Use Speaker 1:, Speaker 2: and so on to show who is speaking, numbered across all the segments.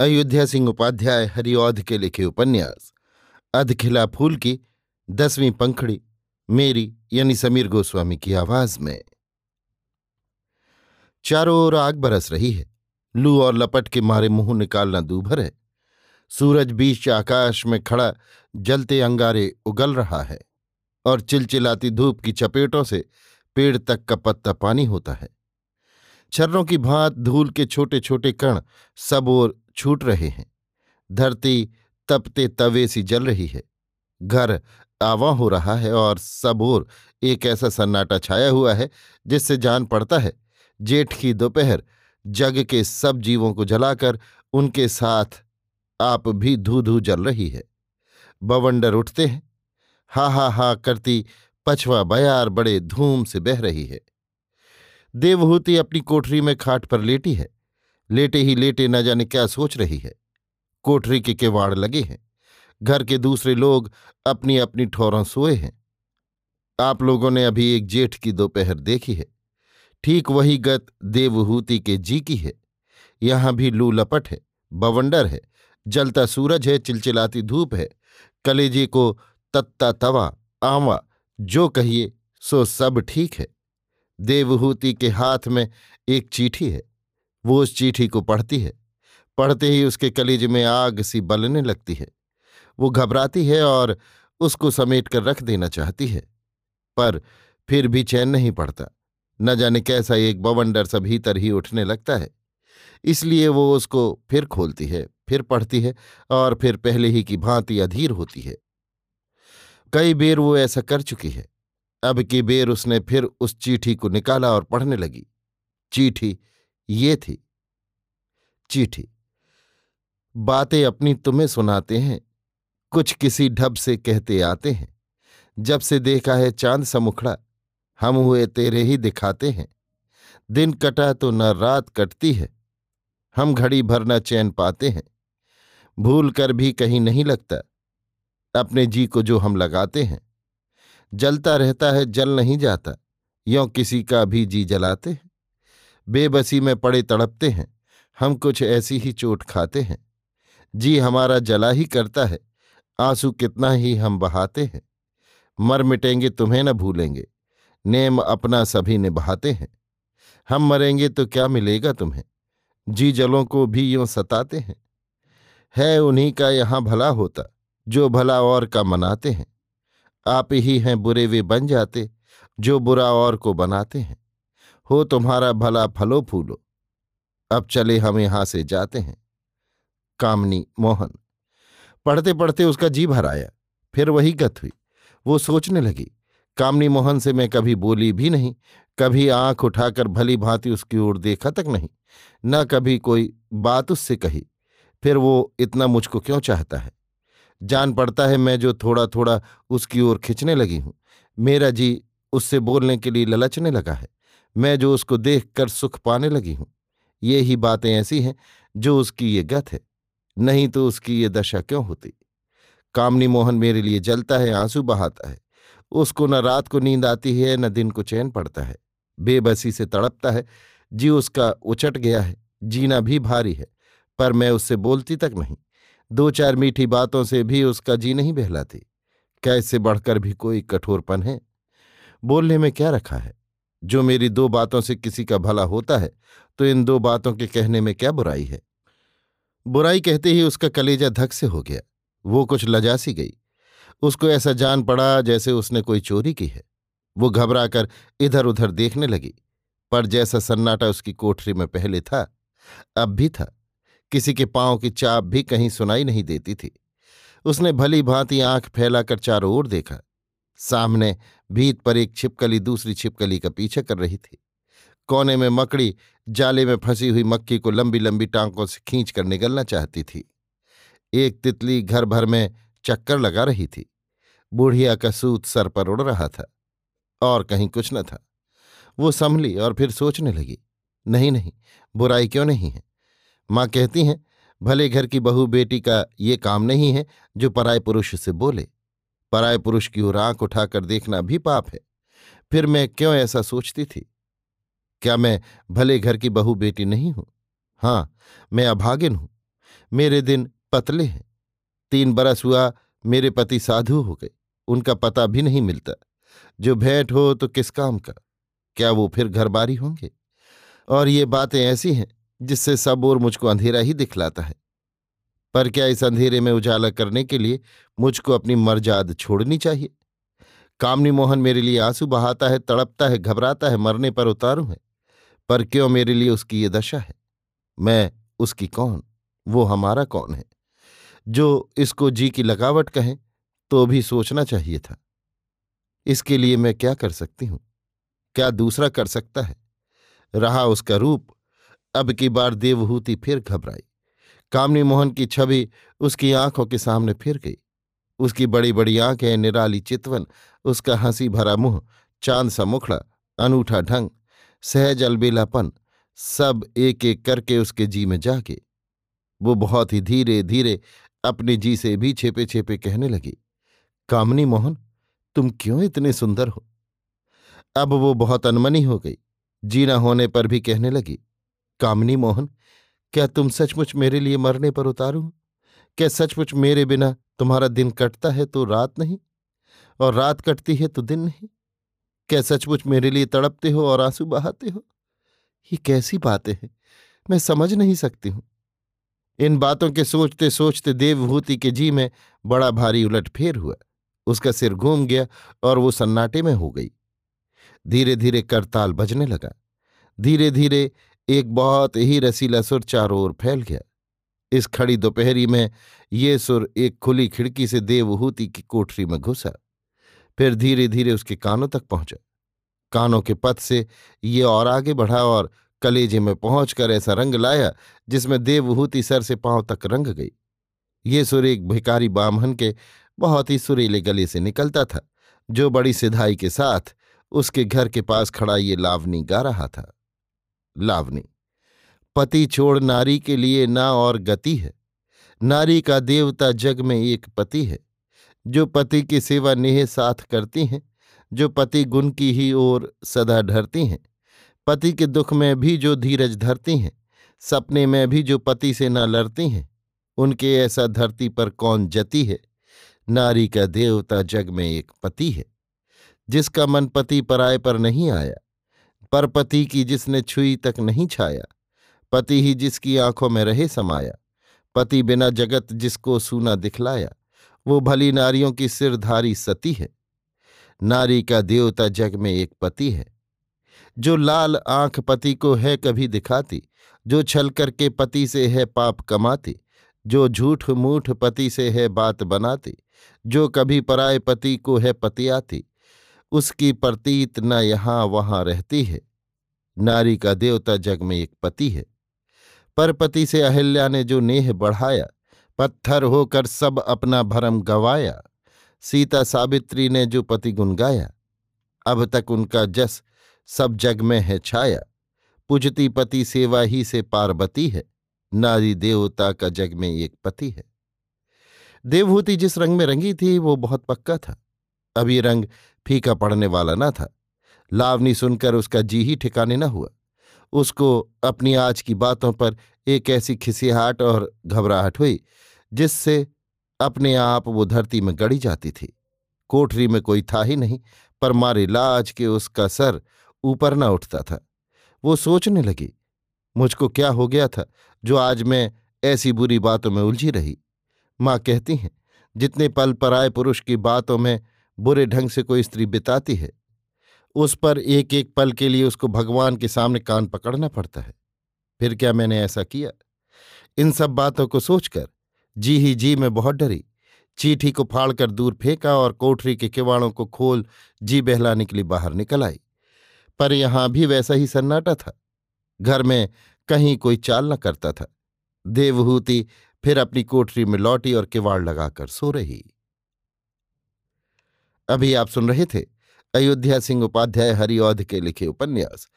Speaker 1: अयोध्या सिंह उपाध्याय हरिऔध के लिखे उपन्यास, अधखिला फूल की दसवीं पंखड़ी, मेरी यानी समीर गोस्वामी की आवाज़ में। चारों ओर आग बरस रही है। लू और लपट के मारे मुँह निकालना दूभर है। सूरज बीच आकाश में खड़ा जलते अंगारे उगल रहा है और चिलचिलाती धूप की चपेटों से पेड़ तक का पत्ता पानी होता है। छर्रों की भांत धूल के छोटे छोटे कण सब ओर छूट रहे हैं। धरती तपते तवे सी जल रही है। घर आवा हो रहा है और सब ओर एक ऐसा सन्नाटा छाया हुआ है जिससे जान पड़ता है। जेठ की दोपहर जग के सब जीवों को जलाकर उनके साथ आप भी धू धू जल रही है। बवंडर उठते हैं। हा हा हा करती पछवा बयार बड़े धूम से बह रही है। देवहूति अपनी कोठरी में खाट पर लेटी है। लेटे ही लेटे न जाने क्या सोच रही है। कोठरी के किवाड़ लगे हैं। घर के दूसरे लोग अपनी अपनी ठोरों सोए हैं। आप लोगों ने अभी एक जेठ की दोपहर देखी है। ठीक वही गत देवहूति के जी की है। यहाँ भी लू लपट है, बवंडर है, जलता सूरज है, चिलचिलाती धूप है। कलेजे को तत्ता तवा, आवा, जो कहिए, सो सब ठीक है। देवहूति के हाथ में एक चीठी है। वो उस चिट्ठी को पढ़ती है। पढ़ते ही उसके कलेज में आग सी बलने लगती है। वो घबराती है और उसको समेट कर रख देना चाहती है। पर फिर भी चैन नहीं पड़ता। न जाने कैसा एक बवंडर सा भीतर ही उठने लगता है। इसलिए वो उसको फिर खोलती है, फिर पढ़ती है और फिर पहले ही की भांति अधीर होती है। कई बेर वो ऐसा कर चुकी है। अब की बेर उसने फिर उस चीठी को निकाला और पढ़ने लगी। चीठी ये थी। चीठी। बातें अपनी तुम्हें सुनाते हैं, कुछ किसी ढब से कहते आते हैं। जब से देखा है चाँद समुखड़ा, हम हुए तेरे ही दिखाते हैं। दिन कटा तो न रात कटती है, हम घड़ी भर न चैन पाते हैं। भूल कर भी कहीं नहीं लगता, अपने जी को जो हम लगाते हैं। जलता रहता है, जल नहीं जाता, यों किसी का भी जी जलाते हैं। बेबसी में पड़े तड़पते हैं, हम कुछ ऐसी ही चोट खाते हैं। जी, हमारा जला ही करता है, आँसू कितना ही हम बहाते हैं। मर मिटेंगे तुम्हें न भूलेंगे, नेम अपना सभी निभाते हैं। हम मरेंगे तो क्या मिलेगा तुम्हें? जी, जलों को भी यूँ सताते हैं। है उन्हीं का यहाँ भला होता, जो भला और का मनाते हैं। आप ही हैं बुरे वे बन जाते, जो बुरा और को बनाते हैं। हो तुम्हारा भला फलो फूलो। अब चले हम यहाँ से जाते हैं। कामनी मोहन। पढ़ते पढ़ते उसका जी भर आया। फिर वही गत हुई। वो सोचने लगी, कामनी मोहन से मैं कभी बोली भी नहीं, कभी आँख उठाकर भली भांति उसकी ओर देखा तक नहीं, न कभी कोई बात उससे कही। फिर वो इतना मुझको क्यों चाहता है? जान पड़ता है मैं जो थोड़ा थोड़ा उसकी ओर खिंचने लगी हूँ। मेरा जी उससे बोलने के लिए ललचने लगा है। मैं जो उसको देख कर सुख पाने लगी हूँ, ये ही बातें ऐसी हैं जो उसकी ये गत है, नहीं तो उसकी ये दशा क्यों होती? कामनी मोहन मेरे लिए जलता है, आँसू बहाता है। उसको न रात को नींद आती है, न दिन को चैन पड़ता है। बेबसी से तड़पता है, जी उसका उचट गया है, जीना भी भारी है, पर मैं उससे बोलती तक नहीं। दो चार मीठी बातों से भी उसका जी नहीं बहलाती। कैसे बढ़कर भी कोई कठोरपन है? बोलने में क्या रखा है? जो मेरी दो बातों से किसी का भला होता है तो इन दो बातों के कहने में क्या बुराई है? बुराई कहते ही उसका कलेजा धक से हो गया। वो कुछ लजासी गई। उसको ऐसा जान पड़ा जैसे उसने कोई चोरी की है। वो घबराकर इधर उधर देखने लगी, पर जैसा सन्नाटा उसकी कोठरी में पहले था, अब भी था। किसी के पाँव की चाप भी कहीं सुनाई नहीं देती थी। उसने भली भांति आँख फैलाकर चारों ओर देखा। सामने भीत पर एक छिपकली दूसरी छिपकली का पीछे कर रही थी। कोने में मकड़ी जाले में फंसी हुई मक्की को लंबी लंबी टांकों से खींच कर निगलना चाहती थी। एक तितली घर भर में चक्कर लगा रही थी। बूढ़िया का सूत सर पर उड़ रहा था और कहीं कुछ न था। वो संभली और फिर सोचने लगी, नहीं नहीं, बुराई क्यों नहीं है? माँ कहती हैं, भले घर की बहू बेटी का ये काम नहीं है जो पराय पुरुष से बोले। पराय पुरुष की ओर आँख उठाकर देखना भी पाप है। फिर मैं क्यों ऐसा सोचती थी? क्या मैं भले घर की बहू बेटी नहीं हूँ? हाँ, मैं अभागिन हूँ। मेरे दिन पतले हैं। तीन बरस हुआ मेरे पति साधु हो गए। उनका पता भी नहीं मिलता। जो भेंट हो तो किस काम का? क्या वो फिर घरबारी होंगे? और ये बातें ऐसी हैं जिससे सब और मुझको अंधेरा ही दिखलाता है। पर क्या इस अंधेरे में उजाला करने के लिए मुझको अपनी मर्जाद छोड़नी चाहिए? कामनी मोहन मेरे लिए आँसू बहाता है, तड़पता है, घबराता है, मरने पर उतारू है। पर क्यों मेरे लिए उसकी ये दशा है? मैं उसकी कौन? वो हमारा कौन है? जो इसको जी की लगावट कहें तो भी सोचना चाहिए था। इसके लिए मैं क्या कर सकती हूँ? क्या दूसरा कर सकता है? रहा उसका रूप। अब की बार देवहूति फिर घबराई। कामनी मोहन की छवि उसकी आँखों के सामने फिर गई। उसकी बड़ी बड़ी आँखें, निराली चितवन, उसका हँसी भरा मुँह, चाँद सा मुखड़ा, अनूठा ढंग, सहज अलबेलापन, सब एक एक करके उसके जी में जाके वो बहुत ही धीरे धीरे अपने जी से भी छेपे छेपे कहने लगी कामनी मोहन तुम क्यों इतने सुंदर हो? अब वो बहुत अनमनी हो गई, जीना होने पर भी कहने लगी कामनी मोहन क्या तुम सचमुच मेरे लिए मरने पर उतारू? क्या सचमुच मेरे बिना तुम्हारा दिन कटता है तो रात नहीं? और रात कटती है तो दिन नहीं? क्या सचमुच मेरे लिए तड़पते हो और आँसू बहाते हो? ये कैसी बातें हैं? मैं समझ नहीं सकती हूँ। इन बातों के सोचते सोचते देवभूति के जी में बड़ा भारी उलट फेर हुआ। उसका सिर घूम गया और वो सन्नाटे में हो गई। धीरे धीरे करताल बजने लगा। धीरे धीरे एक बहुत ही रसीला सुर चारों ओर फैल गया। इस खड़ी दोपहरी में ये सुर एक खुली खिड़की से देवहूति की कोठरी में घुसा। फिर धीरे धीरे उसके कानों तक पहुँचा। कानों के पथ से ये और आगे बढ़ा और कलेजे में पहुंचकर ऐसा रंग लाया जिसमें देवहूति सर से पाँव तक रंग गई। ये सुर एक भिकारी बामहन के बहुत ही सुरीले गले से निकलता था, जो बड़ी सिधाई के साथ उसके घर के पास खड़ा ये लावनी गा रहा था। लावनी पति छोड़ नारी के लिए ना और गति है। नारी का देवता जग में एक पति है। जो पति की सेवा नेह साथ करती हैं, जो पति गुण की ही ओर सदा ढरती हैं। पति के दुख में भी जो धीरज धरती हैं, सपने में भी जो पति से न लड़ती हैं, उनके ऐसा धरती पर कौन जती है? नारी का देवता जग में एक पति है। जिसका मन पति पराय पर नहीं आया पर पति की जिसने छुई तक नहीं छाया, पति ही जिसकी आँखों में रहे समाया, पति बिना जगत जिसको सूना दिखलाया, वो भली नारियों की सिरधारी सती है। नारी का देवता जग में एक पति है। जो लाल आँख पति को है कभी दिखाती, जो छल करके पति से है पाप कमाती, जो झूठ मूठ पति से है बात बनाती, जो कभी पराय पति को है पतियाती, उसकी प्रतीत न यहाँ वहाँ रहती है। नारी का देवता जग में एक पति है। पर पति से अहिल्या ने जो नेह बढ़ाया, पत्थर होकर सब अपना भरम गवाया, सीता सावित्री ने जो पति गुन गाया अब तक उनका जस सब जग में है छाया। पूजती पति सेवा ही से पार्वती है, नारी देवता का जग में एक पति है। देवहूति जिस रंग में रंगी थी, वो बहुत पक्का था। ये रंग फीका पड़ने वाला न था। लावनी सुनकर उसका जी ही ठिकाने न हुआ। उसको अपनी आज की बातों पर एक ऐसी खिसियाहट और घबराहट हुई, जिससे अपने आप वो धरती में गड़ी जाती थी। कोठरी में कोई था ही नहीं, पर मारे लाज के उसका सर ऊपर न उठता था। वो सोचने लगी, मुझको क्या हो गया था जो आज मैं ऐसी बुरी बातों में उलझी रही? माँ कहती हैं, जितने पल पर आए पुरुष की बातों में बुरे ढंग से कोई स्त्री बिताती है उस पर एक एक पल के लिए उसको भगवान के सामने कान पकड़ना पड़ता है। फिर क्या मैंने ऐसा किया? इन सब बातों को सोचकर, जी ही जी में बहुत डरी। चीठी को फाड़कर दूर फेंका और कोठरी के किवाड़ों को खोल जी बहलाने के लिए बाहर निकल आई। पर यहाँ भी वैसा ही सन्नाटा था। घर में कहीं कोई चाल न करता था। देवहूति फिर अपनी कोठरी में लौटी और किवाड़ लगाकर सो रही। अभी आप सुन रहे थे अयोध्या सिंह उपाध्याय हरिऔध के लिखे उपन्यास,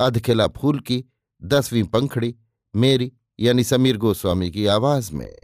Speaker 1: अधखिला फूल की, दसवीं पंखड़ी, मेरी यानी समीर गोस्वामी की आवाज़ में।